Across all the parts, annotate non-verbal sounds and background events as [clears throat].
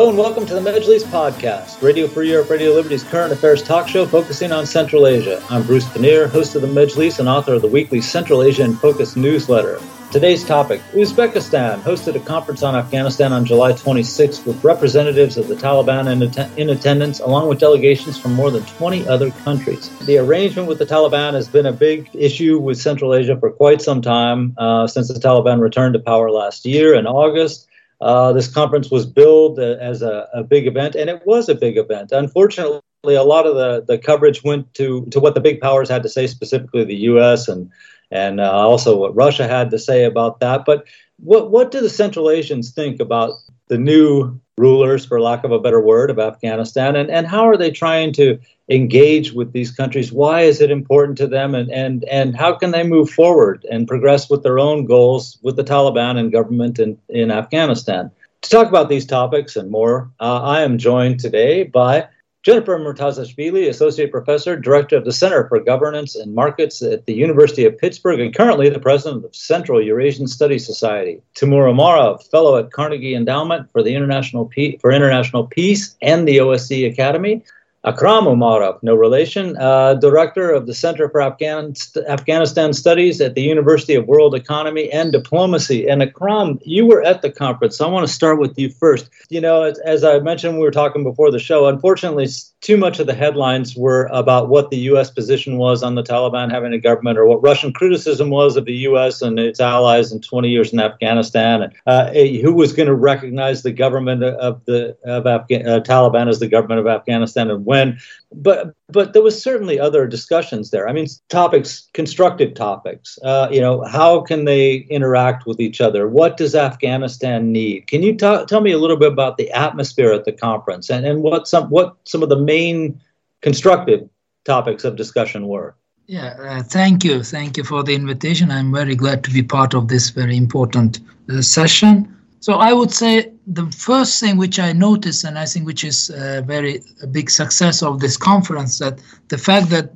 Hello and welcome to the Majlis podcast, Radio Free Europe, Radio Liberty's current affairs talk show focusing on Central Asia. I'm Bruce Pannier, host of the Majlis and author of the weekly Central Asia in Focus newsletter. Today's topic Uzbekistan hosted a conference on Afghanistan on July 26 with representatives of the Taliban in, att- in, attendance, along with delegations from more than 20 other countries. The arrangement with the Taliban has been a big issue with Central Asia for quite some time, uh, since the Taliban returned to power last year in August. Uh, this conference was billed as a, a, big event, and it was a big event. Unfortunately, a lot of the, the coverage went to, to what the big powers had to say, specifically the U.S. and and uh, also what Russia had to say about that. But what what do the Central Asians think about the new rulers, for lack of a better word, of Afghanistan, and, and how are they trying to engage with these countries? Why is it important to them, and, and, and how can they move forward and progress with their own goals with the Taliban and government in, in Afghanistan? To talk about these topics and more, uh, I am joined today by Jennifer Murtazashvili, Associate Professor, Director of the Center for Governance and Markets at the University of Pittsburgh, and currently the President of Central Eurasian Studies Society. Timur Umarov, Fellow at Carnegie Endowment for the International Pe- for International Peace and the OSCE Academy. Akram Umarov, no relation, uh, director of the Center for Afghan- Afghanistan Studies at the University of World Economy and Diplomacy. And Akram, you were at the conference, so I want to start with you first. You know, as, as I mentioned, we were talking before the show. Unfortunately, too much of the headlines were about what the U.S. position was on the Taliban having a government, or what Russian criticism was of the U.S. and its allies in 20 years in Afghanistan, and uh, who was going to recognize the government of the of Afga- uh, Taliban as the government of Afghanistan, and when. But but there was certainly other discussions there. I mean, topics, constructive topics. Uh, you know, how can they interact with each other? What does Afghanistan need? Can you t- tell me a little bit about the atmosphere at the conference and, and what some what some of the main constructive topics of discussion were? Yeah, uh, thank you, thank you for the invitation. I'm very glad to be part of this very important uh, session. So I would say the first thing which I noticed, and I think which is a very a big success of this conference, that the fact that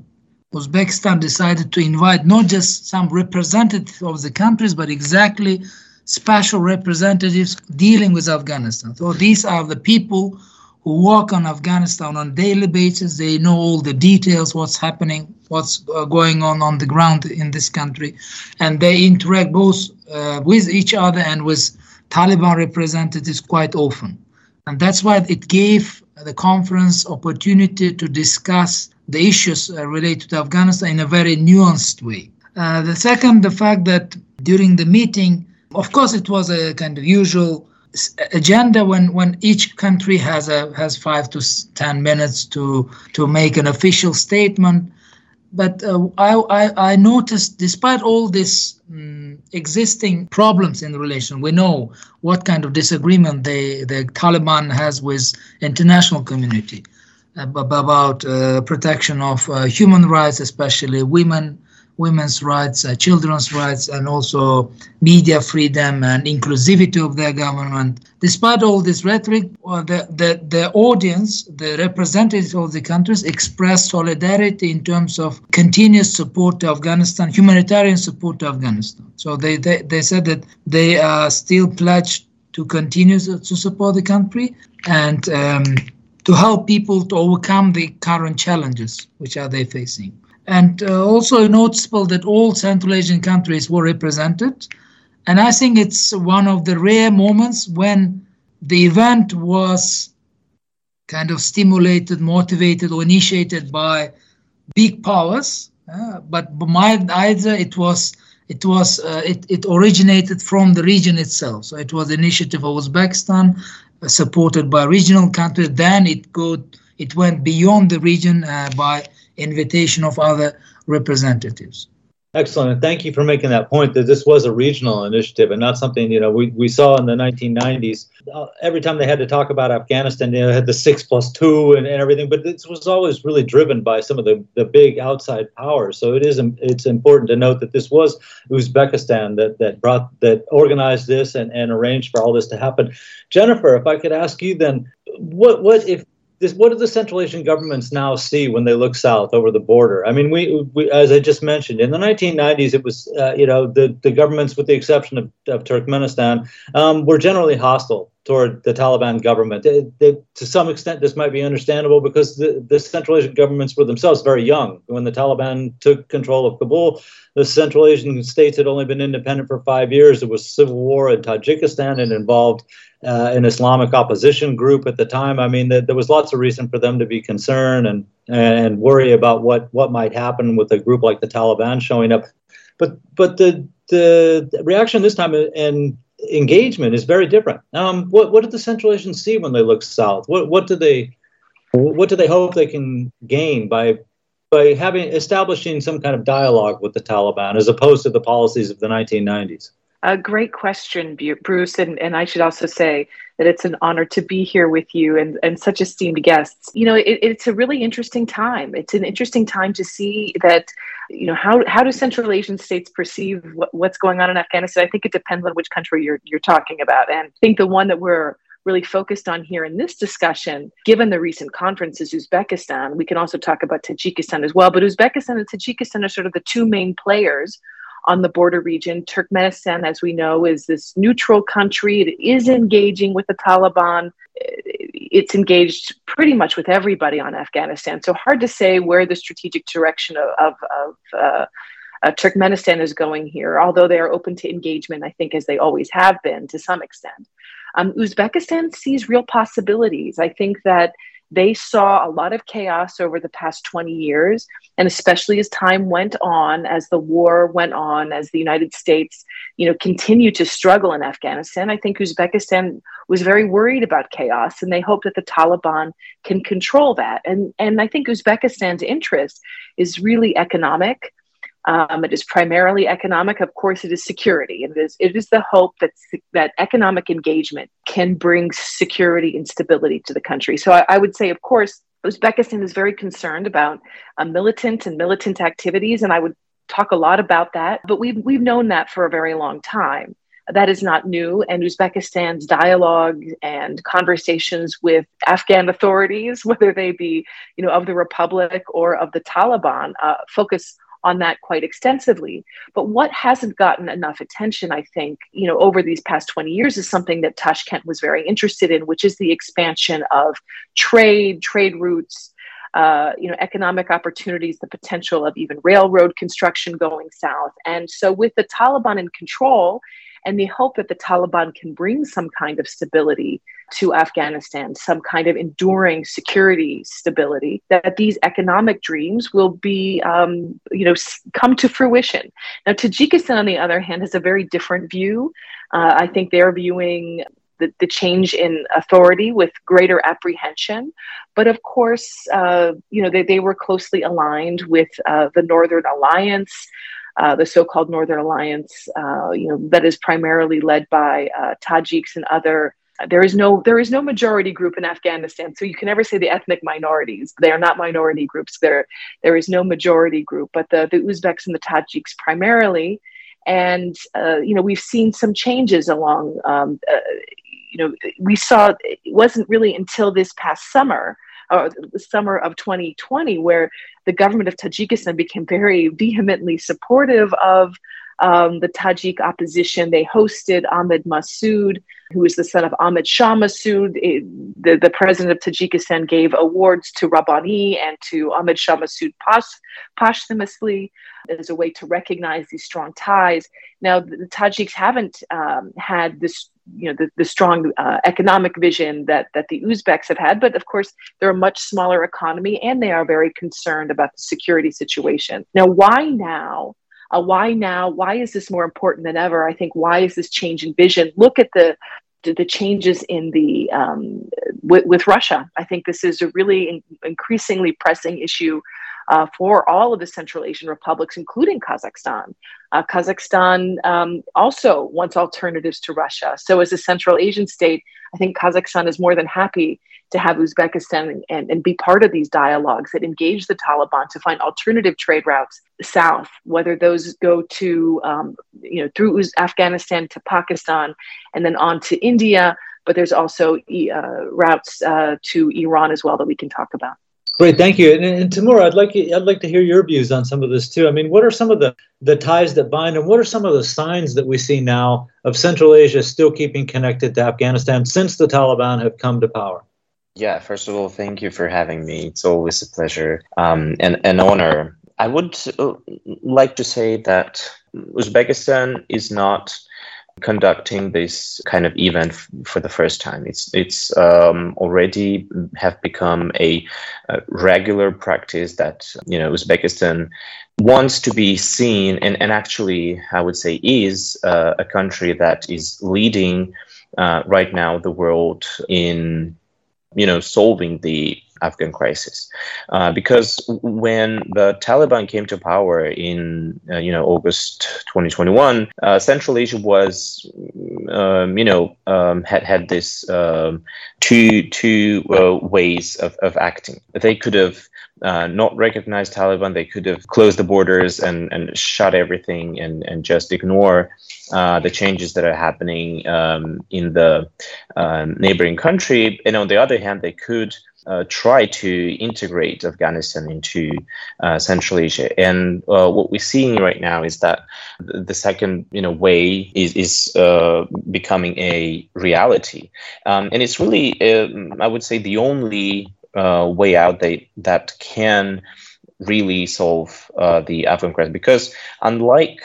Uzbekistan decided to invite not just some representatives of the countries, but exactly special representatives dealing with Afghanistan. So these are the people who work on Afghanistan on a daily basis. They know all the details, what's happening, what's uh, going on on the ground in this country, and they interact both uh, with each other and with Taliban representatives quite often. And that's why it gave the conference opportunity to discuss the issues uh, related to Afghanistan in a very nuanced way. Uh, the second, the fact that during the meeting, of course, it was a kind of usual agenda when, when each country has a has five to ten minutes to to make an official statement but uh, I, I, I, noticed, despite all these um, existing problems in the relation, we know what kind of disagreement they, the Taliban has with international community about uh, protection of uh, human rights, especially women, women's rights, uh, children's rights, and also media freedom and inclusivity of their government. Despite all this rhetoric, uh, the, the, the audience, the representatives of the countries expressed solidarity in terms of continuous support to Afghanistan, humanitarian support to Afghanistan. So they, they, they said that they are still pledged to continue to support the country and um, to help people to overcome the current challenges which are they facing. And uh, also noticeable that all Central Asian countries were represented. And I think it's one of the rare moments when the event was kind of stimulated, motivated, or initiated by big powers. Uh, but my, either it was it was uh, it, it originated from the region itself. So it was initiative of Uzbekistan, uh, supported by regional countries. Then it go it went beyond the region uh, by invitation of other representatives. Excellent. And thank you for making that point that this was a regional initiative and not something, you know, we, we saw in the 1990s. Uh, every time they had to talk about Afghanistan, they had the six plus two and, and everything, but this was always really driven by some of the, the big outside powers. So it is it's important to note that this was Uzbekistan that, that brought that organized this and, and arranged for all this to happen. Jennifer, if I could ask you then, what what if this, what do the Central Asian governments now see when they look south over the border? I mean, we, we as I just mentioned, in the 1990s, it was, uh, you know, the, the governments, with the exception of, of Turkmenistan, um, were generally hostile toward the Taliban government. They, they, to some extent, this might be understandable because the, the Central Asian governments were themselves very young. When the Taliban took control of Kabul, the Central Asian states had only been independent for five years. There was civil war in Tajikistan and involved uh, an Islamic opposition group at the time. I mean, there was lots of reason for them to be concerned and and worry about what what might happen with a group like the Taliban showing up. But but the the reaction this time and engagement is very different. Um, what what did the Central Asians see when they looked south? What what do they what do they hope they can gain by by having establishing some kind of dialogue with the Taliban as opposed to the policies of the 1990s? A great question, Bruce. And, and I should also say that it's an honor to be here with you and, and such esteemed guests. You know, it, it's a really interesting time. It's an interesting time to see that, you know, how, how do Central Asian states perceive what, what's going on in Afghanistan? I think it depends on which country you're, you're talking about. And I think the one that we're really focused on here in this discussion, given the recent conferences, Uzbekistan, we can also talk about Tajikistan as well. But Uzbekistan and Tajikistan are sort of the two main players on the border region. Turkmenistan, as we know, is this neutral country. It is engaging with the Taliban. It's engaged pretty much with everybody on Afghanistan. So hard to say where the strategic direction of, of, of uh, uh, Turkmenistan is going here, although they are open to engagement, I think, as they always have been to some extent. Um, Uzbekistan sees real possibilities. I think that they saw a lot of chaos over the past 20 years. And especially as time went on, as the war went on, as the United States, you know, continued to struggle in Afghanistan, I think Uzbekistan was very worried about chaos and they hope that the Taliban can control that. And, and I think Uzbekistan's interest is really economic. Um, it is primarily economic. Of course, it is security. It is, it is the hope that, that economic engagement can bring security and stability to the country. So I, I would say, of course, Uzbekistan is very concerned about uh, militant and militant activities, and I would talk a lot about that. But we've, we've known that for a very long time. That is not new, and Uzbekistan's dialogue and conversations with Afghan authorities, [laughs] whether they be, you know, of the republic or of the Taliban, uh, focus on that quite extensively. But what hasn't gotten enough attention, I think, you know, over these past 20 years is something that Tashkent was very interested in, which is the expansion of trade, trade routes, uh, you know, economic opportunities, the potential of even railroad construction going south. And so with the Taliban in control, and the hope that the Taliban can bring some kind of stability to Afghanistan, some kind of enduring security stability, that these economic dreams will be, um, you know, come to fruition. Now, Tajikistan, on the other hand, has a very different view. Uh, I think they're viewing the, the, change in authority with greater apprehension. But of course, uh, you know, they, they were closely aligned with uh, the Northern Alliance uh, the so-called Northern Alliance, uh, you know, that is primarily led by uh, Tajiks and other. There is no there is no majority group in Afghanistan, so you can never say the ethnic minorities. They are not minority groups. There there is no majority group, but the the Uzbeks and the Tajiks primarily. And uh, you know, we've seen some changes along. Um, uh, you know, we saw it wasn't really until this past summer uh, the summer of 2020, where the government of Tajikistan became very vehemently supportive of um, the Tajik opposition. They hosted Ahmed Massoud, who is the son of Ahmed Shah Massoud. The, the president of Tajikistan gave awards to Rabbani and to Ahmed Shah Massoud post, posthumously as a way to recognize these strong ties. Now, the, the Tajiks haven't um, had this you know the, the strong uh, economic vision that that the Uzbeks have had, but of course they're a much smaller economy and they are very concerned about the security situation. Now, why now? Why now? Why is this more important than ever? I think why is this change in vision? Look at the the changes in the um, with, with, Russia. I think this is a really in, increasingly pressing issue uh, for all of the Central Asian republics, including Kazakhstan. Uh, Kazakhstan um, also wants alternatives to Russia. So, as a Central Asian state, I think Kazakhstan is more than happy to have Uzbekistan and, and, be part of these dialogues that engage the Taliban to find alternative trade routes south, whether those go to, um, you know, through Afghanistan to Pakistan and then on to India. But there's also uh, routes uh, to Iran as well that we can talk about. Great, thank you. And, and Timur, I'd like I'd like to hear your views on some of this too. I mean, what are some of the the ties that bind, and what are some of the signs that we see now of Central Asia still keeping connected to Afghanistan since the Taliban have come to power? Yeah, first of all, thank you for having me. It's always a pleasure um, and an honor. I would uh, like to say that Uzbekistan is not conducting this kind of event f- for the first time. It's it's um, already have become a, a, regular practice that you know Uzbekistan wants to be seen and, and actually I would say is uh, a country that is leading uh, right now the world in you know solving the Afghan crisis. Uh, because when the Taliban came to power in uh, you know August 2021, uh, Central Asia was um, you know um, had had this um, two two uh, ways of, of acting. They could have uh, not recognized Taliban. They could have closed the borders and, and shut everything and, and just ignore uh, the changes that are happening um, in the uh, neighboring country. And on the other hand, they could uh, try to integrate Afghanistan into uh, Central Asia. And uh, what we're seeing right now is that the second, you know, way is is uh, becoming a reality, um, and it's really, um, I would say, the only uh, way out that that can really solve uh, the Afghan crisis. Because unlike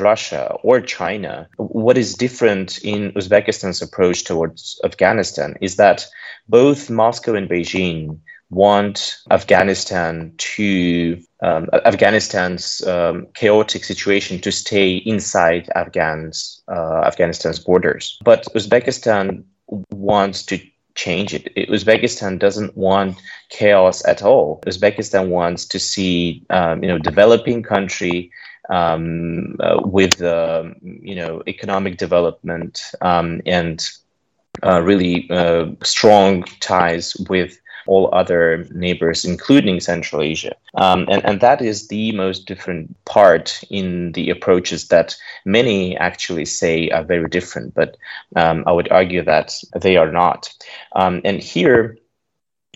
Russia or China, what is different in Uzbekistan's approach towards Afghanistan is that both Moscow and Beijing want Afghanistan to um, Afghanistan's um, chaotic situation to stay inside Afghans uh, Afghanistan's borders, but Uzbekistan wants to change it. Uzbekistan doesn't want chaos at all. Uzbekistan wants to see um, you know developing country um, uh, with uh, you know economic development um, and uh, really uh, strong ties with all other neighbors, including Central Asia. Um, and, and that is the most different part in the approaches that many actually say are very different, but um, I would argue that they are not. Um, and here,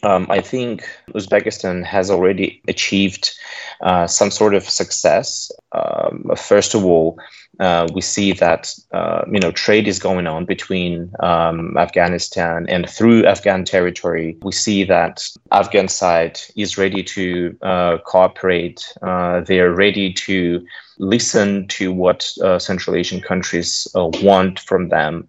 um, I think Uzbekistan has already achieved uh, some sort of success. Um, first of all, uh, we see that uh, you know trade is going on between um, Afghanistan and through Afghan territory. We see that Afghan side is ready to uh, cooperate. Uh, they are ready to listen to what uh, Central Asian countries want from them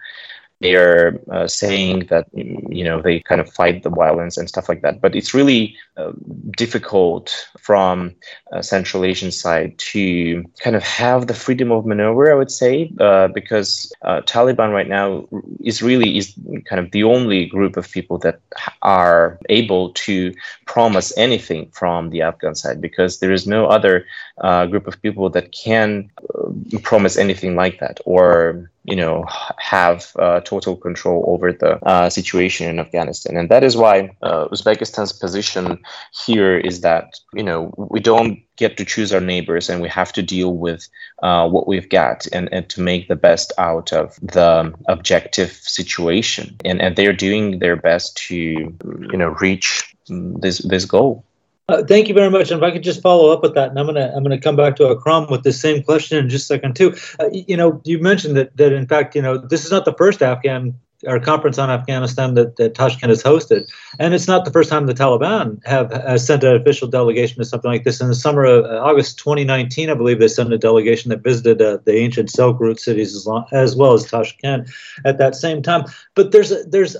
they're uh, saying that you know they kind of fight the violence and stuff like that. But it's really uh, difficult from a central asian side to kind of have the freedom of maneuver i would say uh, because uh, taliban right now is really is kind of the only group of people that are able to promise anything from the afghan side because there is no other uh, group of people that can uh, promise anything like that or you know have uh, total control over the uh, situation in Afghanistan, and that is why uh, Uzbekistan's position here is that you know we don't get to choose our neighbors, and we have to deal with uh, what we've got, and, and to make the best out of the objective situation, and and they're doing their best to you know reach this this goal. Uh, thank you very much. And if I could just follow up with that, and I'm gonna I'm gonna come back to Akram with the same question in just a second too. Uh, you know, you mentioned that that in fact, you know, this is not the first Afghan or conference on Afghanistan that, that Tashkent has hosted, and it's not the first time the Taliban have, have sent an official delegation to something like this. In the summer of uh, August 2019, I believe they sent a delegation that visited uh, the ancient Silk Route cities as, long, as well as Tashkent at that same time. But there's there's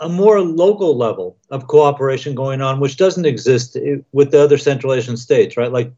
a more local level of cooperation going on, which doesn't exist with the other Central Asian states, right? Like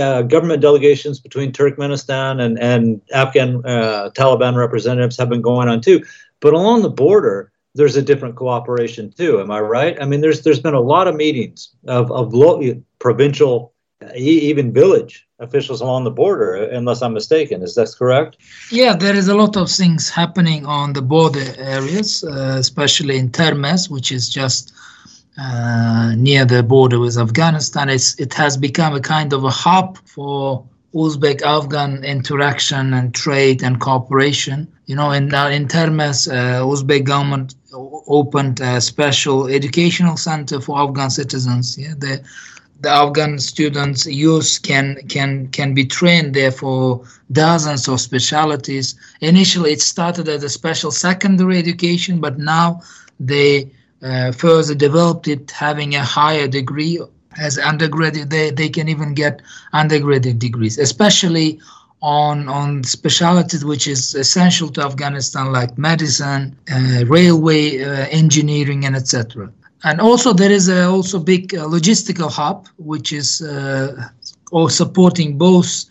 uh, government delegations between Turkmenistan and, and Afghan uh, Taliban representatives have been going on too. But along the border, there's a different cooperation too. Am I right? I mean, there's there's been a lot of meetings of of lo- provincial, even village officials along the border, unless I'm mistaken. Is that correct? Yeah, there is a lot of things happening on the border areas, uh, especially in Termez, which is just uh, near the border with Afghanistan. It's, it has become a kind of a hub for Uzbek Afghan interaction and trade and cooperation. You know, in uh, in Termez, uh, Uzbek government opened a special educational center for Afghan citizens. Yeah, the the Afghan students, youth can can can be trained there for dozens of specialities. Initially, it started as a special secondary education, but now they uh, further developed it, having a higher degree as undergraduate. They they can even get undergraduate degrees, especially on on specialities which is essential to Afghanistan, like medicine, uh, railway uh, engineering, and etc. And also there is a also big uh, logistical hub which is uh, supporting both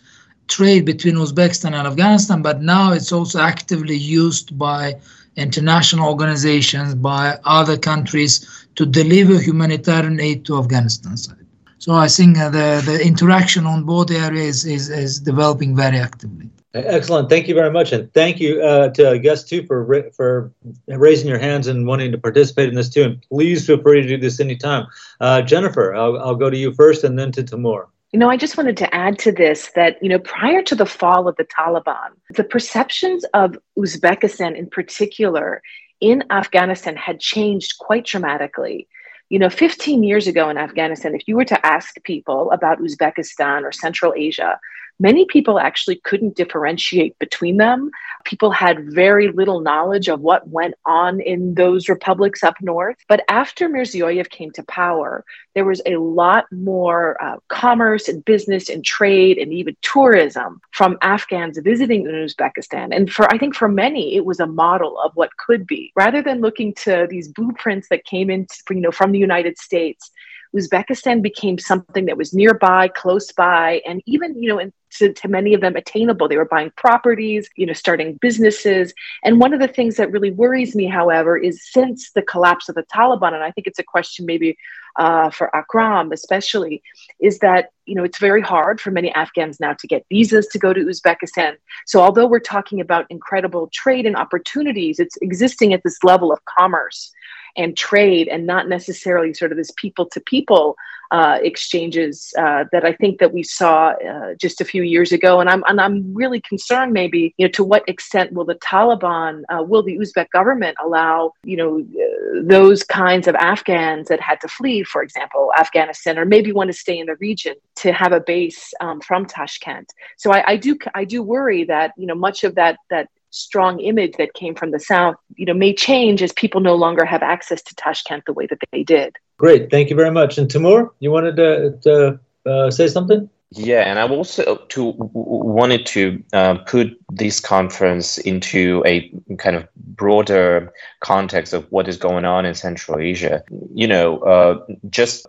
trade between Uzbekistan and Afghanistan, but now it's also actively used by international organizations, by other countries to deliver humanitarian aid to Afghanistan side. So I think uh, the, the interaction on both areas is, is developing very actively. Excellent. Thank you very much, and thank you uh, to guests too for for raising your hands and wanting to participate in this too. And please feel free to do this anytime. Uh, Jennifer, I'll, I'll go to you first, and then to Timur. You know, I just wanted to add to this that, you know, prior to the fall of the Taliban, the perceptions of Uzbekistan in particular in Afghanistan had changed quite dramatically. You know, 15 years ago in Afghanistan, if you were to ask people about Uzbekistan or Central Asia, many people actually couldn't differentiate between them. People had very little knowledge of what went on in those republics up north. But after Mirziyoyev came to power, there was a lot more uh, commerce and business and trade and even tourism from Afghans visiting Uzbekistan. And for I think for many, it was a model of what could be. Rather than looking to these blueprints that came in, you know, from the United States Uzbekistan became something that was nearby, close by, and even, you know, to, to, many of them attainable. They were buying properties, you know, starting businesses. And one of the things that really worries me, however, is since the collapse of the Taliban, and I think it's a question maybe uh, for Akram especially, is that, you know, it's very hard for many Afghans now to get visas to go to Uzbekistan. So although we're talking about incredible trade and opportunities, it's existing at this level of commerce and trade and not necessarily sort of this people to people uh, exchanges uh, that I think that we saw uh, just a few years ago. And I'm, and I'm really concerned maybe, you know, to what extent will the Taliban, uh, will the Uzbek government allow, you know, uh, those kinds of Afghans that had to flee, for example, Afghanistan, or maybe want to stay in the region to have a base um, from Tashkent. So I, I do, I do worry that, you know, much of that, that strong image that came from the South, you know, may change as people no longer have access to Tashkent the way that they did. Great, thank you very much. And Timur, you wanted to, to uh, say something? Yeah, and I also to wanted to uh, put this conference into a kind of broader context of what is going on in Central Asia. You know, uh, just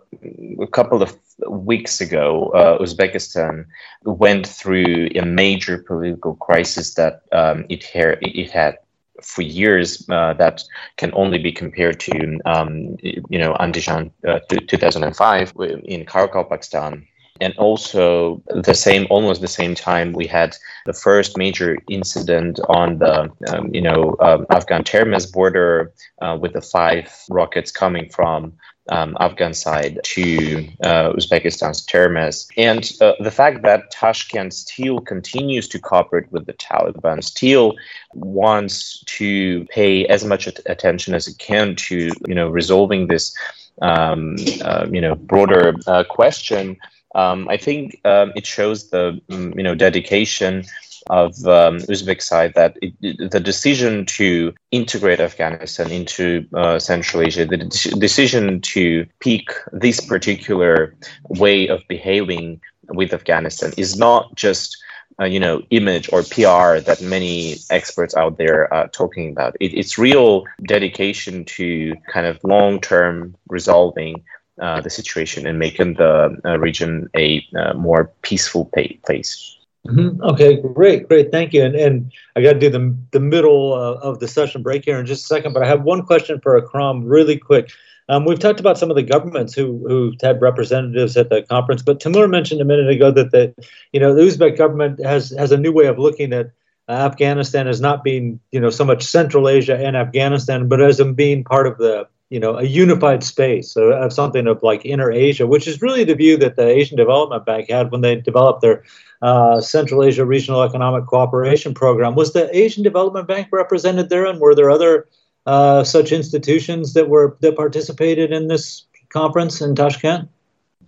a couple of weeks ago, uh, Uzbekistan went through a major political crisis that um, it, ha- it had for years uh, that can only be compared to um, you know Andijan uh, 2005 in Karakalpakstan and also the same, almost the same time, we had the first major incident on the, um, you know, um, Afghan Termez border uh, with the five rockets coming from um, Afghan side to uh, Uzbekistan's Termez. And uh, the fact that Tashkent still continues to cooperate with the Taliban, still wants to pay as much attention as it can to, you know, resolving this, um, uh, you know, broader uh, question um, I think um, it shows the mm, you know dedication of um, Uzbek side that it, the decision to integrate Afghanistan into uh, Central Asia, the de- decision to pick this particular way of behaving with Afghanistan is not just uh, you know image or PR that many experts out there are talking about. It, it's real dedication to kind of long term resolving uh, the situation and making the uh, region a uh, more peaceful place. Mm-hmm. Okay, great, great, thank you. And, and I got to do the the middle uh, of the session break here in just a second, but I have one question for Akram, really quick. Um, we've talked about some of the governments who who had representatives at the conference, but Timur mentioned a minute ago that the you know the Uzbek government has has a new way of looking at Afghanistan as not being you know so much Central Asia and Afghanistan, but as being part of the you know, a unified space of something of like inner Asia, which is really the view that the Asian Development Bank had when they developed their uh, Central Asia Regional Economic Cooperation Program. Was the Asian Development Bank represented there, and were there other uh, such institutions that were that participated in this conference in Tashkent?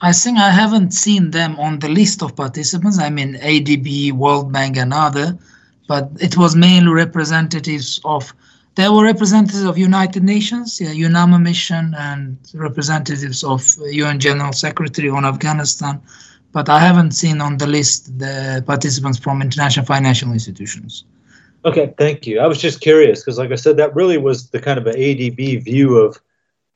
I think I haven't seen them on the list of participants. I mean, ADB, World Bank, and other, but it was mainly representatives of. There were representatives of United Nations, yeah, UNAMA mission, and representatives of UN General Secretary on Afghanistan, but I haven't seen on the list the participants from international financial institutions. Okay, thank you. I was just curious because, like I said, that really was the kind of an ADB view of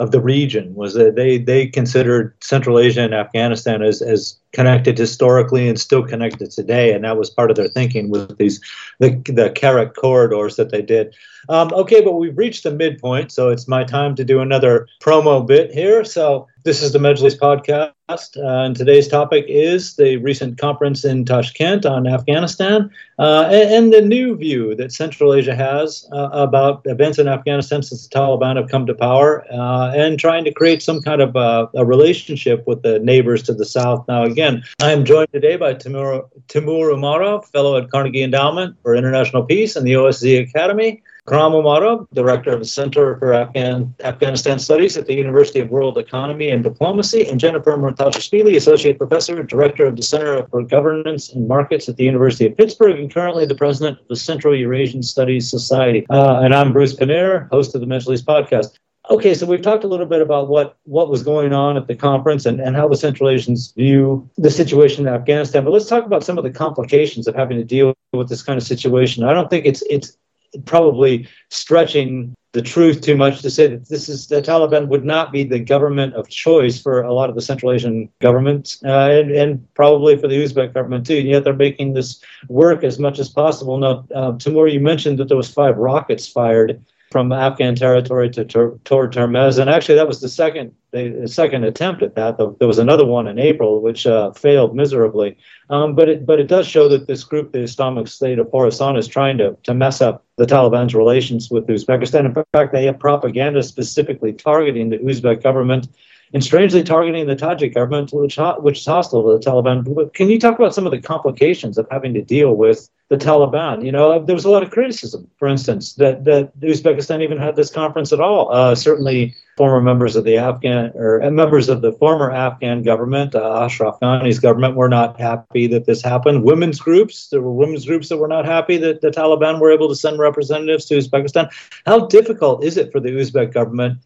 of the region was that they they considered Central Asia and Afghanistan as as connected historically and still connected today, and that was part of their thinking with these the the CAREC corridors that they did. Um, okay, but we've reached the midpoint, so it's my time to do another promo bit here. So this is the Majlis podcast, uh, and today's topic is the recent conference in Tashkent on Afghanistan uh, and, and, the new view that Central Asia has uh, about events in Afghanistan since the Taliban have come to power uh, and trying to create some kind of uh, a relationship with the neighbors to the south. Now, again, I am joined today by Timur, Timur Umarov, fellow at Carnegie Endowment for International Peace and the OSCE Academy. Akram Umarov, Director of the Center for Afghan, Afghanistan Studies at the University of World Economy and Diplomacy, and Jennifer Murtazashvili, Associate Professor Director of the Center for Governance and Markets at the University of Pittsburgh, and currently the President of the Central Eurasian Studies Society. Uh, and I'm Bruce Pannier, host of the Majlis podcast. Okay, so we've talked a little bit about what, what was going on at the conference and, and how the Central Asians view the situation in Afghanistan. But let's talk about some of the complications of having to deal with this kind of situation. I don't think it's it's probably stretching the truth too much to say that this is the Taliban would not be the government of choice for a lot of the Central Asian governments uh, and, and, probably for the Uzbek government too. And yet they're making this work as much as possible. Now, uh, Timur, you mentioned that there was five rockets fired from Afghan territory to toward Termez, and actually that was the second the second attempt at that. There was another one in April which uh, failed miserably, um, but it but it does show that this group, the Islamic State of Khorasan, is trying to to mess up the Taliban's relations with Uzbekistan. In fact, they have propaganda specifically targeting the Uzbek government and strangely targeting the Tajik government, which, which is hostile to the Taliban. Can you talk about some of the complications of having to deal with the Taliban? You know, there was a lot of criticism, for instance, that, that Uzbekistan even had this conference at all. Uh, certainly, former members of the Afghan or uh, members of the former Afghan government, uh, Ashraf Ghani's government, were not happy that this happened. Women's groups, there were women's groups that were not happy that the Taliban were able to send representatives to Uzbekistan. How difficult is it for the Uzbek government?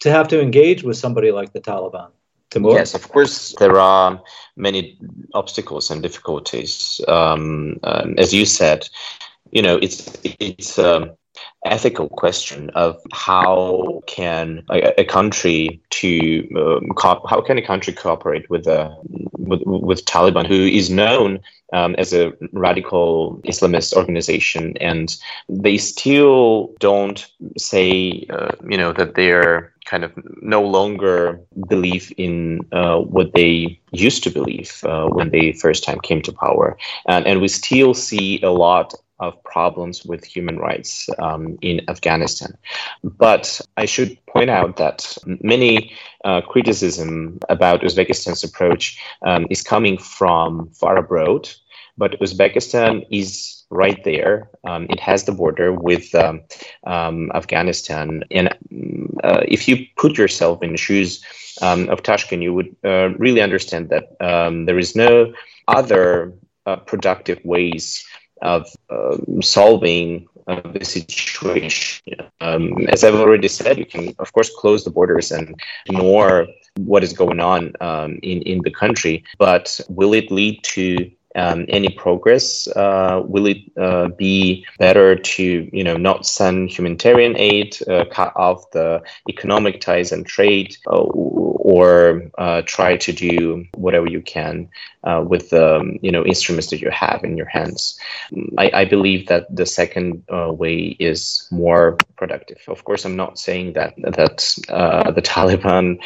To have to engage with somebody like the Taliban? Timur? Yes, of course, there are many obstacles and difficulties. Um, um, as you said, you know, it's it's um, ethical question of how can a, a country to um, co- how can a country cooperate with a with, with Taliban, who is known um, as a radical Islamist organization, and they still don't say uh, you know that they're kind of no longer believe in uh, what they used to believe uh, when they first time came to power, and and we still see a lot of problems with human rights um, in Afghanistan. But I should point out that many uh, criticism about Uzbekistan's approach um, is coming from far abroad, but Uzbekistan is right there. Um, it has the border with um, um, Afghanistan, and uh, if you put yourself in the shoes um, of Tashkent, you would uh, really understand that there is no other uh, productive ways of um, solving uh, the situation. Um, as I've already said, you can, of course, close the borders and ignore what is going on um, in, in the country, but will it lead to um, any progress? Uh, will it uh, be better to, you know, not send humanitarian aid, uh, cut off the economic ties and trade, uh, or uh, try to do whatever you can uh, with the, um, you know, instruments that you have in your hands? I, I believe that the second way is more productive. Of course, I'm not saying that that the [laughs] Taliban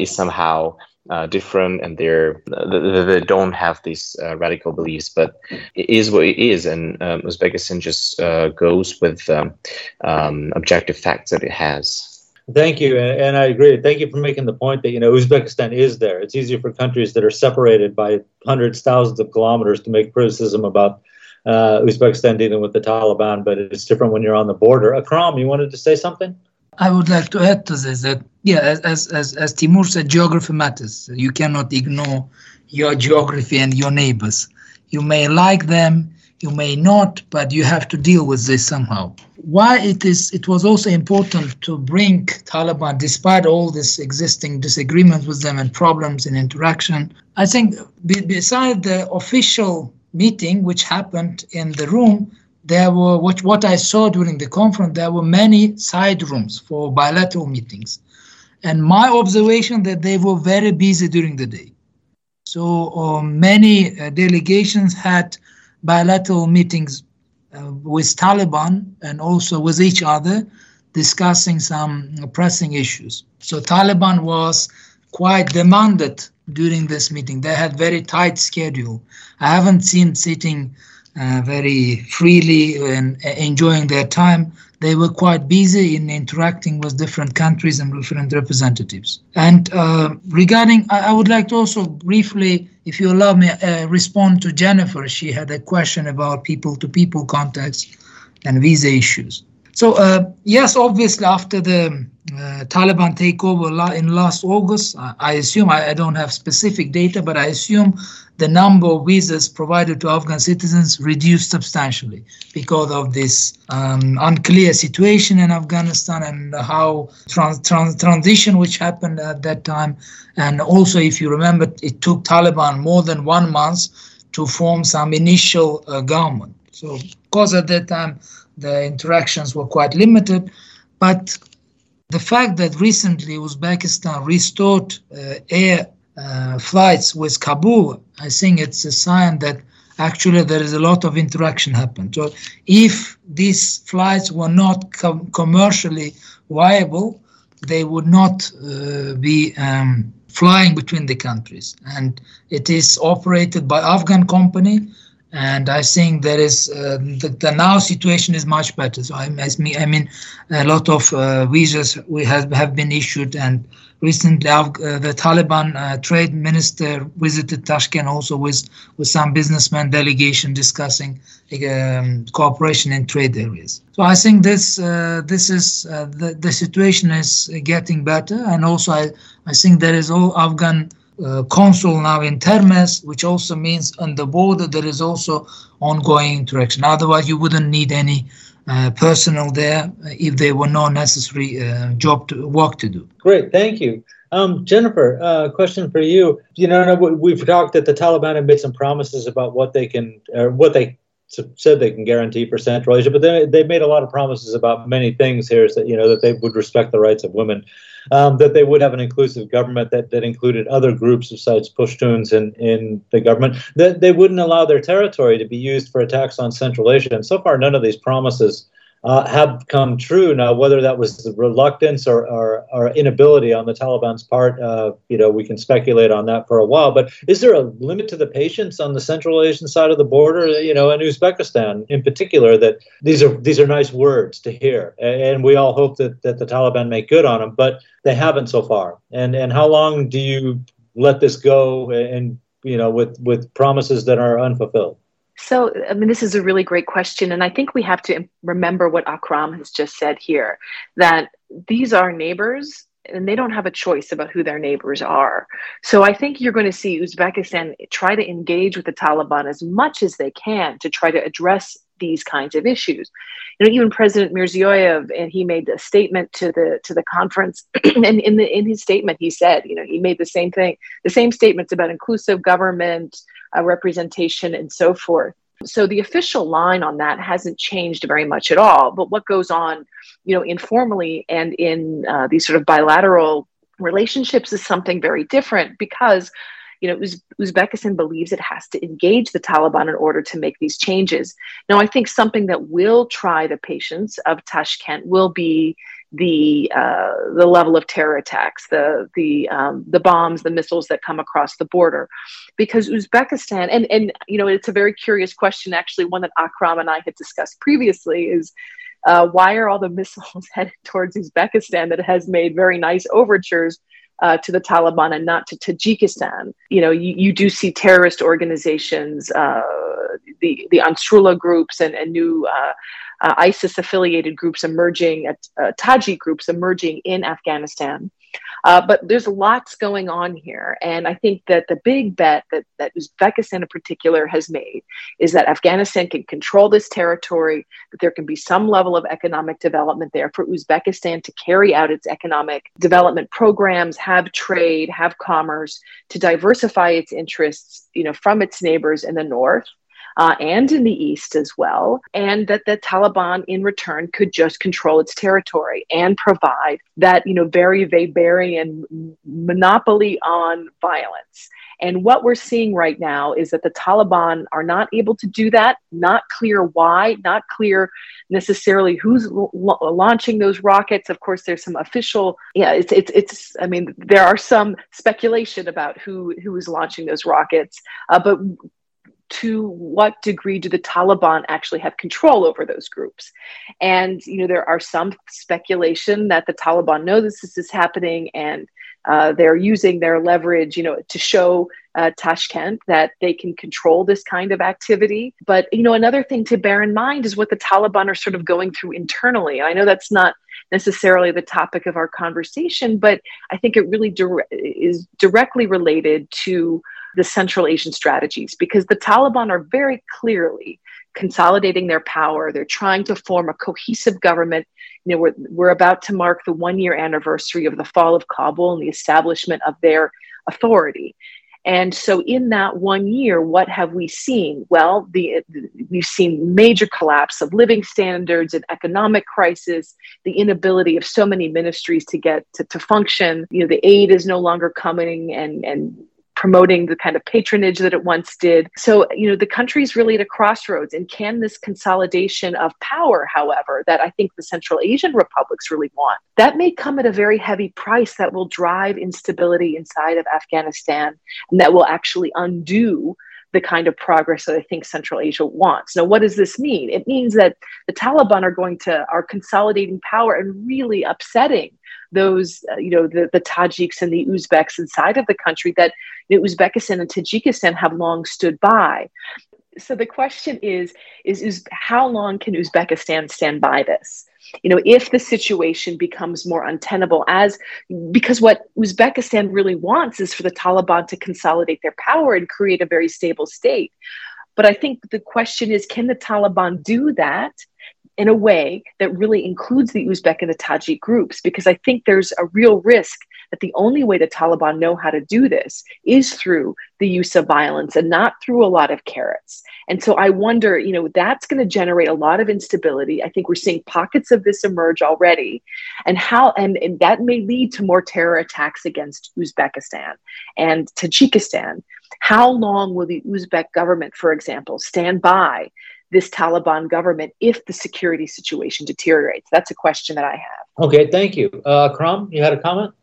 is somehow uh, different and they're they don't have these uh, radical beliefs but it is what it is and um, uzbekistan just uh, goes with um, um, objective facts that it has Thank you, and I agree. Thank you for making the point that you know Uzbekistan is there. It's easier for countries that are separated by hundreds, thousands of kilometers to make criticism about uh, Uzbekistan dealing with the Taliban, but it's different when you're on the border. Akram, you wanted to say something? I would like to add to this that yeah, as as as Timur said, geography matters. You cannot ignore your geography and your neighbors. You may like them, you may not, but you have to deal with this somehow. Why it is it was also important to bring Taliban, despite all this existing disagreements with them and problems in interaction. I think be, beside the official meeting which happened in the room, there were what, what I saw during the conference, there were many side rooms for bilateral meetings. And my observation that they were very busy during the day. So um, many uh, delegations had bilateral meetings uh, with Taliban and also with each other, discussing some pressing issues. So Taliban was quite demanded during this meeting. They had very tight schedule. I haven't seen sitting uh, very freely and enjoying their time. They were quite busy in interacting with different countries and different representatives. And uh, regarding, I, I, would like to also briefly, if you allow me, uh, respond to Jennifer. She had a question about people to people contacts and visa issues. So, uh, yes, obviously, after the uh, Taliban takeover in last August, I, I assume, I, I, don't have specific data, but I assume the number of visas provided to Afghan citizens reduced substantially because of this um, unclear situation in Afghanistan and how trans- trans- transition which happened at that time. And also, if you remember, it took Taliban more than one month to form some initial uh, government. So, because at that time the interactions were quite limited, but the fact that recently Uzbekistan restored uh, air uh, flights with Kabul, I think it's a sign that actually there is a lot of interaction happened. So if these flights were not com- commercially viable, they would not uh, be um, flying between the countries. And it is operated by Afghan company and I think there is uh, the, the, now situation is much better. So I, I mean, a lot of uh, visas we have have been issued, and recently uh, the Taliban uh, trade minister visited Tashkent also with with some businessman delegation discussing um, cooperation in trade areas. So I think this uh, this is uh, the the situation is getting better, and also I I think there is all Afghan uh, consul now in Termez, which also means on the border there is also ongoing interaction. Otherwise, you wouldn't need any uh, personnel there if there were no necessary uh, job to work to do. Great, thank you. Um, Jennifer, uh, question for you. You know, we've talked that the Taliban have made some promises about what they can, or what they said they can guarantee for Central Asia, but they they've made a lot of promises about many things here. That you know that they would respect the rights of women um, that they would have an inclusive government that, that included other groups besides Pashtuns in, in the government, that they wouldn't allow their territory to be used for attacks on Central Asia. And so far, none of these promises uh, have come true. Now, whether that was the reluctance or, or, or inability on the Taliban's part, uh, you know, we can speculate on that for a while. But is there a limit to the patience on the Central Asian side of the border, you know, in Uzbekistan in particular? That these are these are nice words to hear, and we all hope that that the Taliban make good on them, but they haven't so far. And and how long do you let this go? And you know, with with promises that are unfulfilled. So, I mean, this is a really great question. And I think we have to remember what Akram has just said here that these are neighbors and they don't have a choice about who their neighbors are. So I think you're going to see Uzbekistan try to engage with the Taliban as much as they can to try to address these kinds of issues. You know, even President Mirziyoyev, and he made a statement to the to the conference, [clears throat] and in the in his statement, he said, you know, he made the same thing, the same statements about inclusive government, uh, representation, and so forth. So the official line on that hasn't changed very much at all. But what goes on, you know, informally and in uh, these sort of bilateral relationships is something very different because you know, Uz- Uzbekistan believes it has to engage the Taliban in order to make these changes. Now, I think something that will try the patience of Tashkent will be the uh, the level of terror attacks, the the um, the bombs, the missiles that come across the border, because Uzbekistan and and you know it's a very curious question, actually, one that Akram and I had discussed previously is. Uh, why are all the [laughs] missiles headed towards Uzbekistan that has made very nice overtures uh, to the Taliban and not to Tajikistan. You know, you, you do see terrorist organizations, uh, the the Ansarullah groups and, and new uh, uh ISIS affiliated groups emerging, uh, Tajik groups emerging in Afghanistan. Uh, but there's lots going on here. And I think that the big bet that, that Uzbekistan in particular has made is that Afghanistan can control this territory, that there can be some level of economic development there for Uzbekistan to carry out its economic development programs, have trade, have commerce, to diversify its interests, you know, from its neighbors in the north uh, and in the east as well, and that the Taliban in return could just control its territory and provide that you know very Weberian monopoly on violence. And what we're seeing right now is that the Taliban are not able to do that, not clear why, not clear necessarily who's l- launching those rockets. Of course, there's some official, yeah, it's, it's, it's, I mean, there are some speculation about who, who is launching those rockets, uh, but to what degree do the Taliban actually have control over those groups? And you know, there are some speculation that the Taliban know this, this is happening, and uh, they're using their leverage, you know, to show uh, Tashkent that they can control this kind of activity. But you know, another thing to bear in mind is what the Taliban are sort of going through internally. I know that's not necessarily the topic of our conversation, but I think it really dire- is directly related to the Central Asian strategies because the Taliban are very clearly consolidating their power. They're trying to form a cohesive government. You know, we're, we're about to mark the one year anniversary of the fall of Kabul and the establishment of their authority. And so, in that one year, what have we seen? Well, the, we've seen major collapse of living standards and economic crisis, the inability of so many ministries to get to, to function. You know, the aid is no longer coming, and and promoting the kind of patronage that it once did. So, you know, the country is really at a crossroads. And can this consolidation of power, however, that I think the Central Asian republics really want, that may come at a very heavy price that will drive instability inside of Afghanistan and that will actually undo the kind of progress that I think Central Asia wants. Now, what does this mean? It means that the Taliban are going to are consolidating power and really upsetting those, uh, you know, the, the Tajiks and the Uzbeks inside of the country that you know, Uzbekistan and Tajikistan have long stood by. So the question is, is, is how long can Uzbekistan stand by this? you know if the situation becomes more untenable as because what uzbekistan really wants is for the taliban to consolidate their power and create a very stable state but i think the question is can the taliban do that in a way that really includes the Uzbek and the Tajik groups, because I think there's a real risk that the only way the Taliban know how to do this is through the use of violence and not through a lot of carrots. And so I wonder, you know, that's going to generate a lot of instability. I think we're seeing pockets of this emerge already, and how and, and that may lead to more terror attacks against Uzbekistan and Tajikistan. How long will the Uzbek government, for example, stand by this Taliban government if the security situation deteriorates? That's a question that I have. Okay, thank you. Uh, Kram, you had a comment?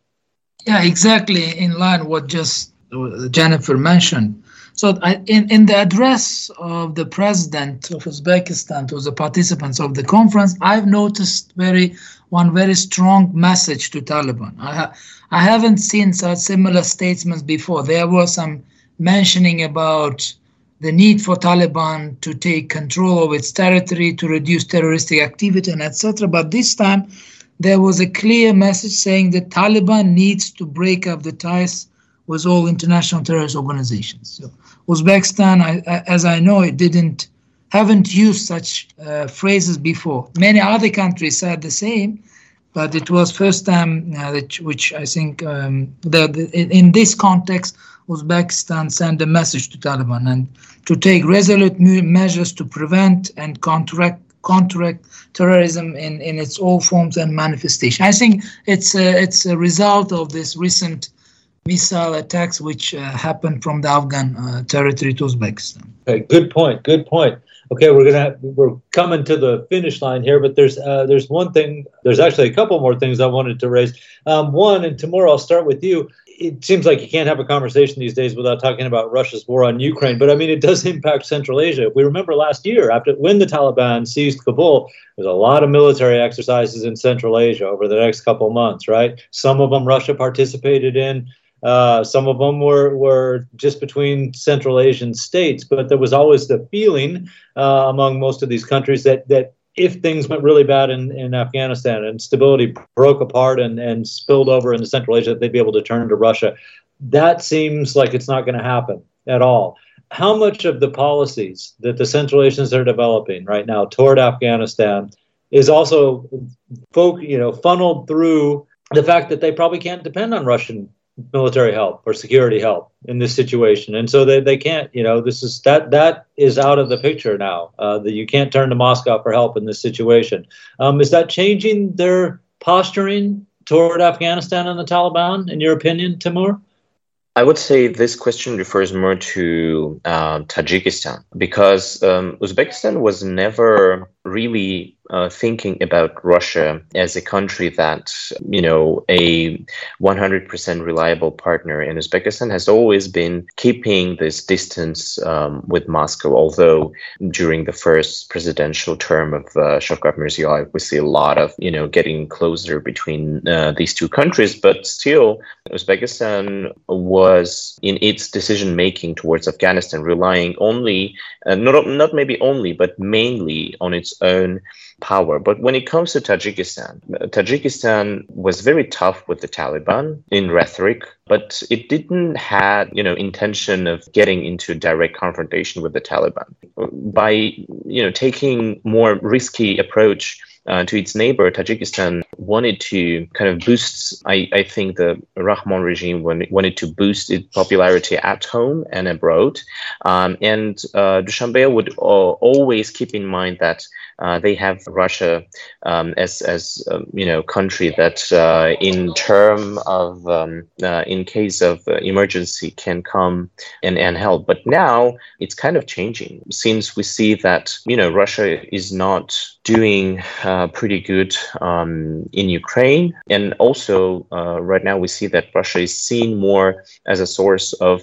Yeah, exactly in line what just uh, Jennifer mentioned. So, in, in the address of the president of Uzbekistan to the participants of the conference, I've noticed very one very strong message to Taliban. I, ha- I haven't seen such similar statements before. There was some mentioning about the need for Taliban to take control of its territory, to reduce terroristic activity, and etc. But this time, there was a clear message saying that Taliban needs to break up the ties with all international terrorist organizations. So Uzbekistan, I, I, as I know, it didn't haven't used such uh, phrases before. Many other countries said the same, but it was first time uh, that, which I think um, the, the, in this context Uzbekistan sent a message to Taliban and to take resolute measures to prevent and counteract counteract terrorism in, in its all forms and manifestation. I think it's a, it's a result of this recent missile attacks which uh, happened from the Afghan uh, territory to Uzbekistan. Okay, good point. Good point. Okay, we're gonna we're coming to the finish line here, but there's uh, there's one thing. There's actually a couple more things I wanted to raise. Um, one, and Timur I'll start with you it seems like you can't have a conversation these days without talking about Russia's war on Ukraine. But I mean, it does [laughs] impact Central Asia. We remember last year, after when the Taliban seized Kabul, there's a lot of military exercises in Central Asia over the next couple months, right? Some of them Russia participated in. Uh, some of them were, were just between Central Asian states, but there was always the feeling uh, among most of these countries that that if things went really bad in, in Afghanistan and stability broke apart and, and spilled over into Central Asia, they'd be able to turn to Russia. That seems like it's not going to happen at all. How much of the policies that the Central Asians are developing right now toward Afghanistan is also folk, you know, funneled through the fact that they probably can't depend on Russian military help or security help in this situation. And so they, they can't you know this is that that is out of the picture now uh, that you can't turn to moscow for help in this situation. Um, is that changing their posturing toward afghanistan and the taliban in your opinion timur? I would say this question refers more to uh, Tajikistan because um, Uzbekistan was never really uh, thinking about Russia as a country that, you know, a 100% reliable partner. And Uzbekistan has always been keeping this distance um, with Moscow, although during the first presidential term of uh, Shavkat Mirziyoyev, we see a lot of, you know, getting closer between uh, these two countries. But still, Uzbekistan was in its decision making towards Afghanistan relying only, uh, not, not maybe only, but mainly on its own power. But when it comes to Tajikistan, Tajikistan was very tough with the Taliban in rhetoric, but it didn't have, you know, intention of getting into direct confrontation with the Taliban. By, you know, taking more risky approach uh, to its neighbor, Tajikistan wanted to kind of boost, I, I think the Rahmon regime wanted to boost its popularity at home and abroad. Um, and uh, Dushanbe would uh, always keep in mind that uh, they have Russia um, as, as um, you know, country that uh, in term of, um, uh, in case of emergency can come and, and help. But now it's kind of changing since we see that, you know, Russia is not doing uh, pretty good um, in Ukraine. And also, uh, right now, we see that Russia is seen more as a source of,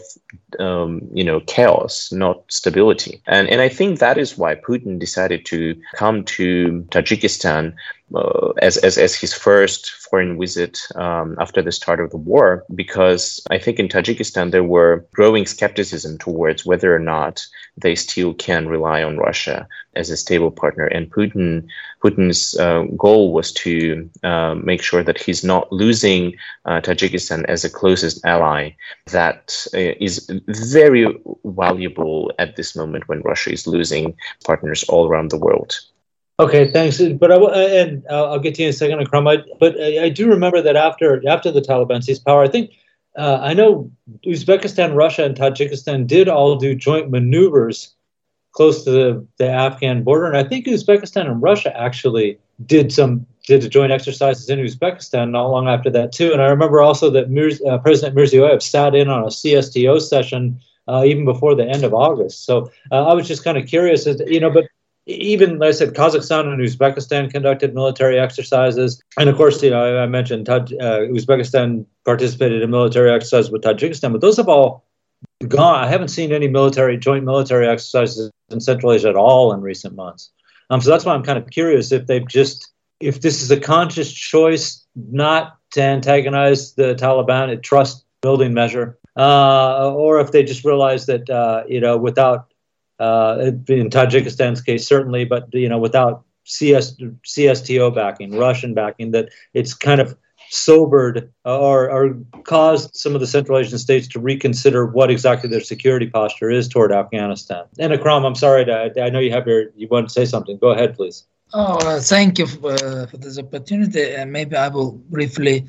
um, you know, chaos, not stability. And, and I think that is why Putin decided to come to Tajikistan uh, as, as, as his first foreign visit um, after the start of the war, because I think in Tajikistan there were growing skepticism towards whether or not they still can rely on Russia as a stable partner. And Putin, Putin's uh, goal was to uh, make sure that he's not losing uh, Tajikistan as a closest ally that uh, is very valuable at this moment when Russia is losing partners all around the world. Okay, thanks. But I and I'll get to you in a second, Akram. But I, I do remember that after after the Taliban seized power, I think uh, I know Uzbekistan, Russia, and Tajikistan did all do joint maneuvers close to the, the Afghan border, and I think Uzbekistan and Russia actually did some did joint exercises in Uzbekistan not long after that too. And I remember also that Mirz, uh, President Mirziyoyev sat in on a CSTO session uh, even before the end of August. So uh, I was just kind of curious, as you know, but even like I said, Kazakhstan and Uzbekistan conducted military exercises, and of course, you know, I mentioned uh, Uzbekistan participated in military exercises with Tajikistan, but those have all gone. I haven't seen any military joint military exercises in Central Asia at all in recent months. Um, so that's why I'm kind of curious if they've just if this is a conscious choice not to antagonize the Taliban, a trust building measure, uh, or if they just realize that uh, you know without uh, in Tajikistan's case, certainly, but you know, without CS, CSTO backing, Russian backing, that it's kind of sobered or, or caused some of the Central Asian states to reconsider what exactly their security posture is toward Afghanistan. And Akram, I'm sorry, to, I know you have your, you want to say something. Go ahead, please. Oh, uh, thank you for, uh, for this opportunity. And maybe I will briefly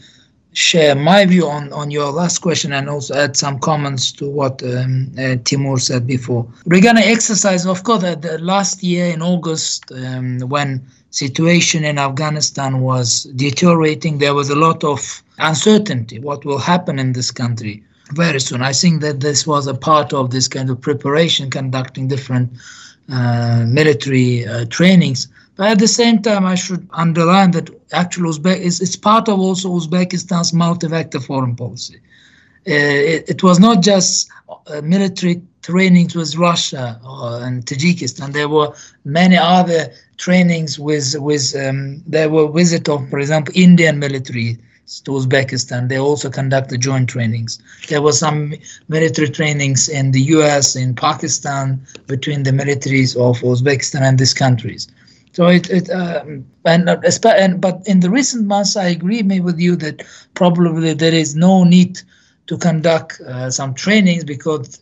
share my view on, on your last question and also add some comments to what um, uh, Timur said before. Regarding exercise, of course, uh, the last year in August, um, when situation in Afghanistan was deteriorating, there was a lot of uncertainty what will happen in this country very soon. I think that this was a part of this kind of preparation, conducting different uh, military uh, trainings but at the same time, I should underline that actually Uzbek is it's part of also Uzbekistan's multi-vector foreign policy. it, it, was not just uh, military trainings with Russia uh, and Tajikistan. There were many other trainings with with um, there were visit of, for example, Indian military to Uzbekistan. They also conducted joint trainings. There were some military trainings in the U.S. in Pakistan between the militaries of Uzbekistan and these countries. So it, it um, and, uh, and but in the recent months, I agree with you that probably there is no need to conduct uh, some trainings because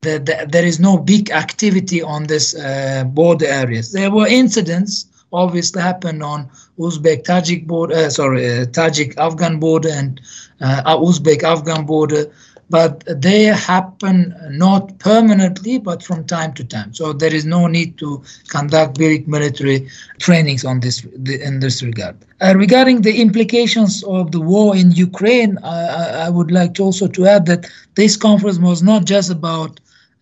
the, the, there is no big activity on this uh, border areas. There were incidents obviously happened on Uzbek Tajik border, uh, sorry, uh, Tajik Afghan border and uh, Uzbek Afghan border, but they happen not permanently, but from time to time. So there is no need to conduct big military trainings on this in this regard. Uh, regarding the implications of the war in Ukraine, I, I would like to also to add that this conference was not just about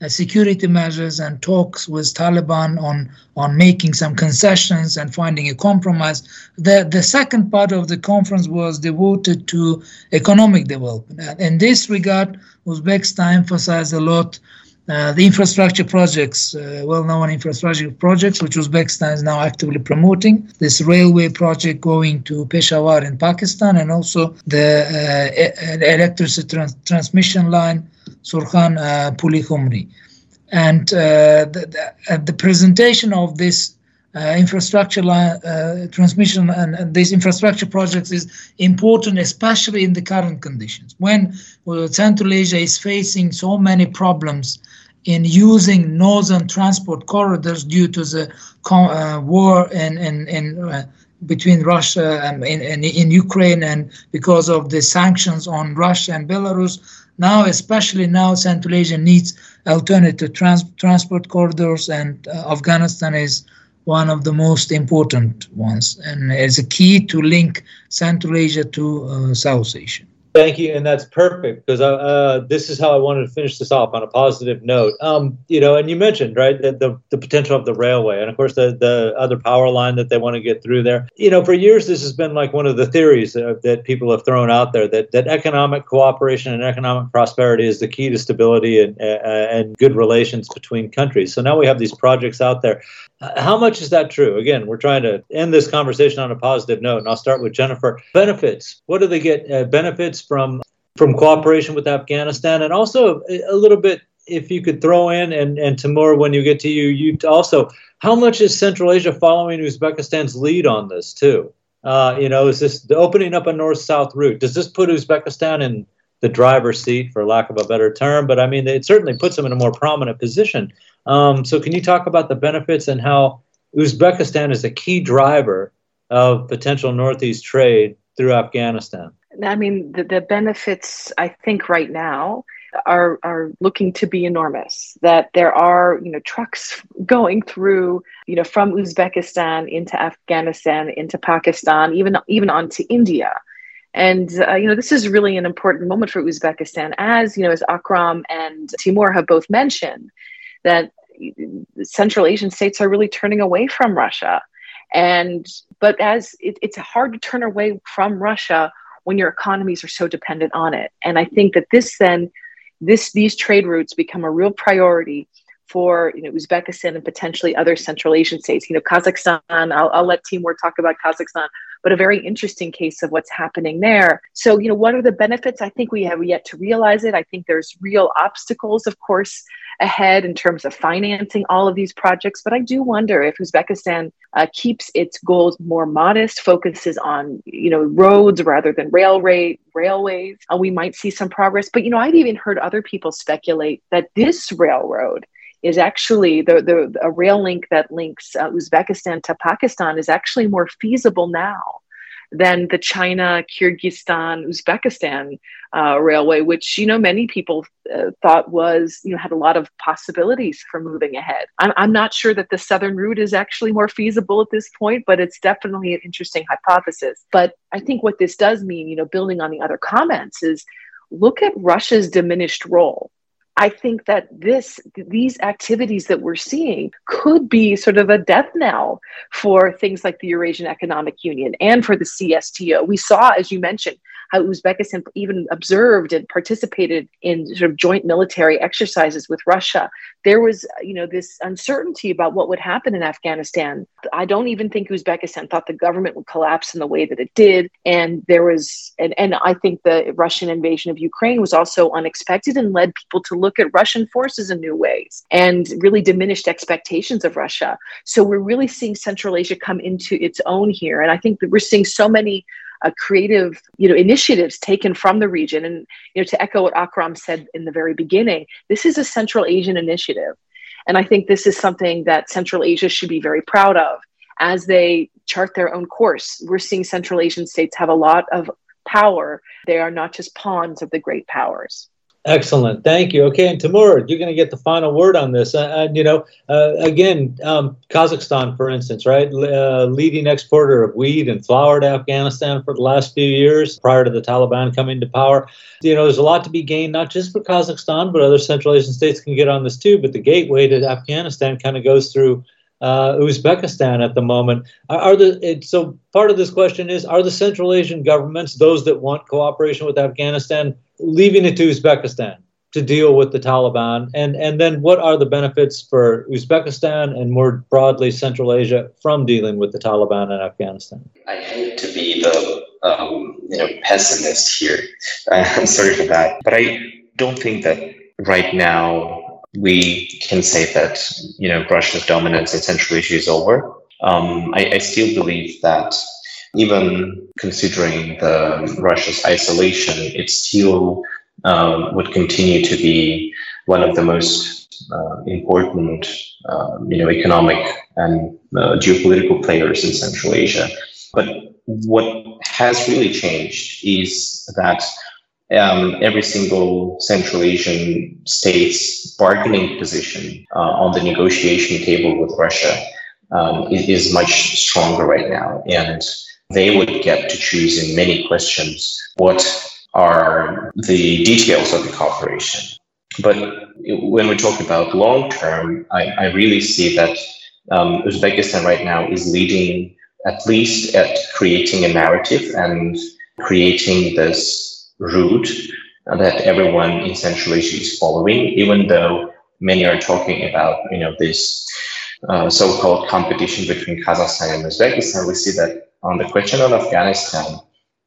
security measures and talks with Taliban on on making some concessions and finding a compromise. The the second part of the conference was devoted to economic development. In this regard, Uzbekistan emphasized a lot uh, the infrastructure projects, uh, well-known infrastructure projects, which Uzbekistan is now actively promoting. This railway project going to Peshawar in Pakistan, and also the uh, electricity trans- transmission line Surkhan uh. And uh, the, the, the, presentation of this uh, infrastructure uh, transmission and, and, these infrastructure projects is important, especially in the current conditions when Central Asia is facing so many problems in using northern transport corridors due to the uh, war in, in, in uh, between Russia and in, in, in Ukraine and because of the sanctions on Russia and Belarus now, especially now, Central Asia needs alternative trans- transport corridors, and uh, Afghanistan is one of the most important ones, and is a key to link Central Asia to uh, South Asia. Thank you, and that's perfect because uh, uh, this is how I wanted to finish this off on a positive note. Um, you know, and you mentioned right the, the, the potential of the railway, and of course the the other power line that they want to get through there. You know, for years this has been like one of the theories uh, that people have thrown out there that that economic cooperation and economic prosperity is the key to stability and uh, and good relations between countries. So now we have these projects out there. How much is that true? Again, we're trying to end this conversation on a positive note, and I'll start with Jennifer. Benefits. What do they get? Uh, benefits from from cooperation with Afghanistan, and also a little bit, if you could throw in, and and Timur, when you get to you, you also, how much is Central Asia following Uzbekistan's lead on this too? Uh, you know, is this the opening up a north-south route? Does this put Uzbekistan in the driver's seat, for lack of a better term? But I mean, it certainly puts them in a more prominent position. Um, so, can you talk about the benefits and how Uzbekistan is a key driver of potential Northeast trade through Afghanistan? I mean, the, the benefits, I think, right now are are looking to be enormous. That there are, you know, trucks going through, you know, from Uzbekistan into Afghanistan, into Pakistan, even even onto India. And uh, you know, this is really an important moment for Uzbekistan, as you know, as Akram and Timur have both mentioned that Central Asian states are really turning away from Russia. And but as it, it's hard to turn away from Russia when your economies are so dependent on it. And I think that this then this these trade routes become a real priority for you know Uzbekistan and potentially other Central Asian states. You know Kazakhstan. I'll, I'll let Timur talk about Kazakhstan, but a very interesting case of what's happening there. So you know what are the benefits? I think we have yet to realize it. I think there's real obstacles, of course, ahead in terms of financing all of these projects. But I do wonder if Uzbekistan uh, keeps its goals more modest, focuses on you know roads rather than railway railways, uh, we might see some progress. But you know, I've even heard other people speculate that this railroad is actually the, the a rail link that links uh, Uzbekistan to Pakistan is actually more feasible now than the China, Kyrgyzstan, Uzbekistan uh, railway, which you know many people uh, thought was you know had a lot of possibilities for moving ahead. I'm, I'm not sure that the southern route is actually more feasible at this point, but it's definitely an interesting hypothesis. But I think what this does mean, you know, building on the other comments, is look at Russia's diminished role I think that this these activities that we're seeing could be sort of a death knell for things like the Eurasian Economic Union and for the CSTO. We saw, as you mentioned, how Uzbekistan even observed and participated in sort of joint military exercises with Russia. There was, you know, this uncertainty about what would happen in Afghanistan. I don't even think Uzbekistan thought the government would collapse in the way that it did. And there was, and, and I think the Russian invasion of Ukraine was also unexpected and led people to look at Russian forces in new ways and really diminished expectations of Russia. So we're really seeing Central Asia come into its own here. And I think that we're seeing so many uh, creative you know initiatives taken from the region. And you know to echo what akram said in the very beginning this is a central asian initiative. And i think this is something that central asia should be very proud of. As they chart their own course we're seeing central asian states have a lot of power. They are not just pawns of the great powers Excellent. Thank you. Okay, and Timur, you're going to get the final word on this. Uh, and, you know, uh, again, um, Kazakhstan, for instance, right, uh, leading exporter of wheat and flour to Afghanistan for the last few years prior to the Taliban coming to power. You know, there's a lot to be gained, not just for Kazakhstan, but other Central Asian states can get on this too. But the gateway to Afghanistan kind of goes through uh, Uzbekistan at the moment. Are the it, so part of this question is: Are the Central Asian governments, those that want cooperation with Afghanistan, leaving it to Uzbekistan to deal with the Taliban? And and then what are the benefits for Uzbekistan and more broadly Central Asia from dealing with the Taliban in Afghanistan? I hate to be the um, you know pessimist here. [laughs] I'm sorry for that, but I don't think that right now we can say that you know Russia's dominance in Central Asia is over. Um, I, I still believe that even considering the Russia's isolation, it still um, would continue to be one of the most uh, important, uh, you know, economic and uh, geopolitical players in Central Asia. But what has really changed is that um, every single Central Asian state's bargaining position uh, on the negotiation table with Russia um, is, is much stronger right now, and they would get to choose in many questions what are the details of the cooperation. But when we talk about long term, I, I, really see that um, Uzbekistan right now is leading at least at creating a narrative and creating this route that everyone in Central Asia is following, even though many are talking about you know this uh, so-called competition between Kazakhstan and Uzbekistan. We see that on the question of Afghanistan,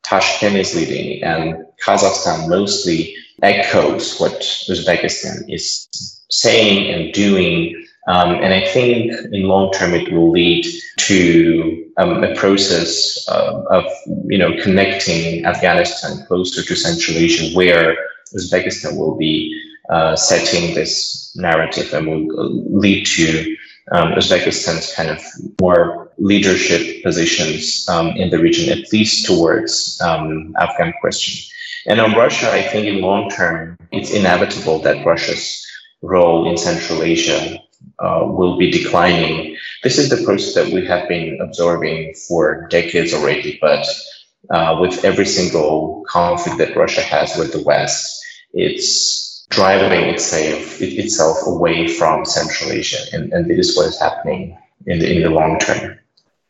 Tashkent is leading, and Kazakhstan mostly echoes what Uzbekistan is saying and doing. Um, and I think in long term it will lead to um, a process uh, of you know connecting Afghanistan closer to Central Asia, where Uzbekistan will be uh, setting this narrative and will uh, lead to um, Uzbekistan's kind of more leadership positions um, in the region, at least towards um, Afghan question. And on Russia, I think in long term, it's inevitable that Russia's role in Central Asia uh, will be declining. This is the process that we have been absorbing for decades already, but uh, with every single conflict that Russia has with the West, it's driving itself, it, itself away from Central Asia. And, and this is what is happening in the, in the long term.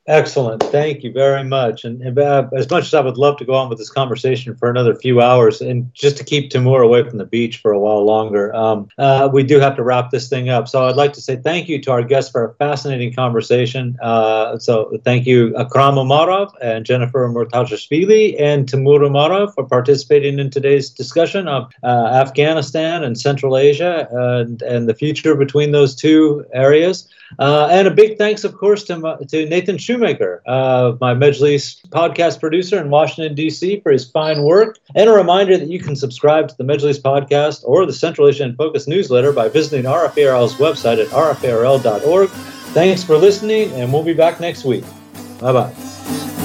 Excellent. Thank you very much. And, uh, as much as I would love to go on with this conversation for another few hours, and just to keep Timur away from the beach for a while longer, um, uh, we do have to wrap this thing up. So I'd like to say thank you to our guests for a fascinating conversation. Uh, so thank you, Akram Umarov and Jennifer Murtazashvili and Timur Umarov for participating in today's discussion of uh, Afghanistan and Central Asia and, and the future between those two areas. Uh, and a big thanks, of course, to, to Nathan Shoemaker, uh, my Majlis podcast producer in Washington, D.C., for his fine work. And a reminder that you can subscribe to the Majlis podcast or the Central Asia in Focus newsletter by visiting RFE/RL's website at rferl.org. Thanks for listening, and we'll be back next week. Bye bye.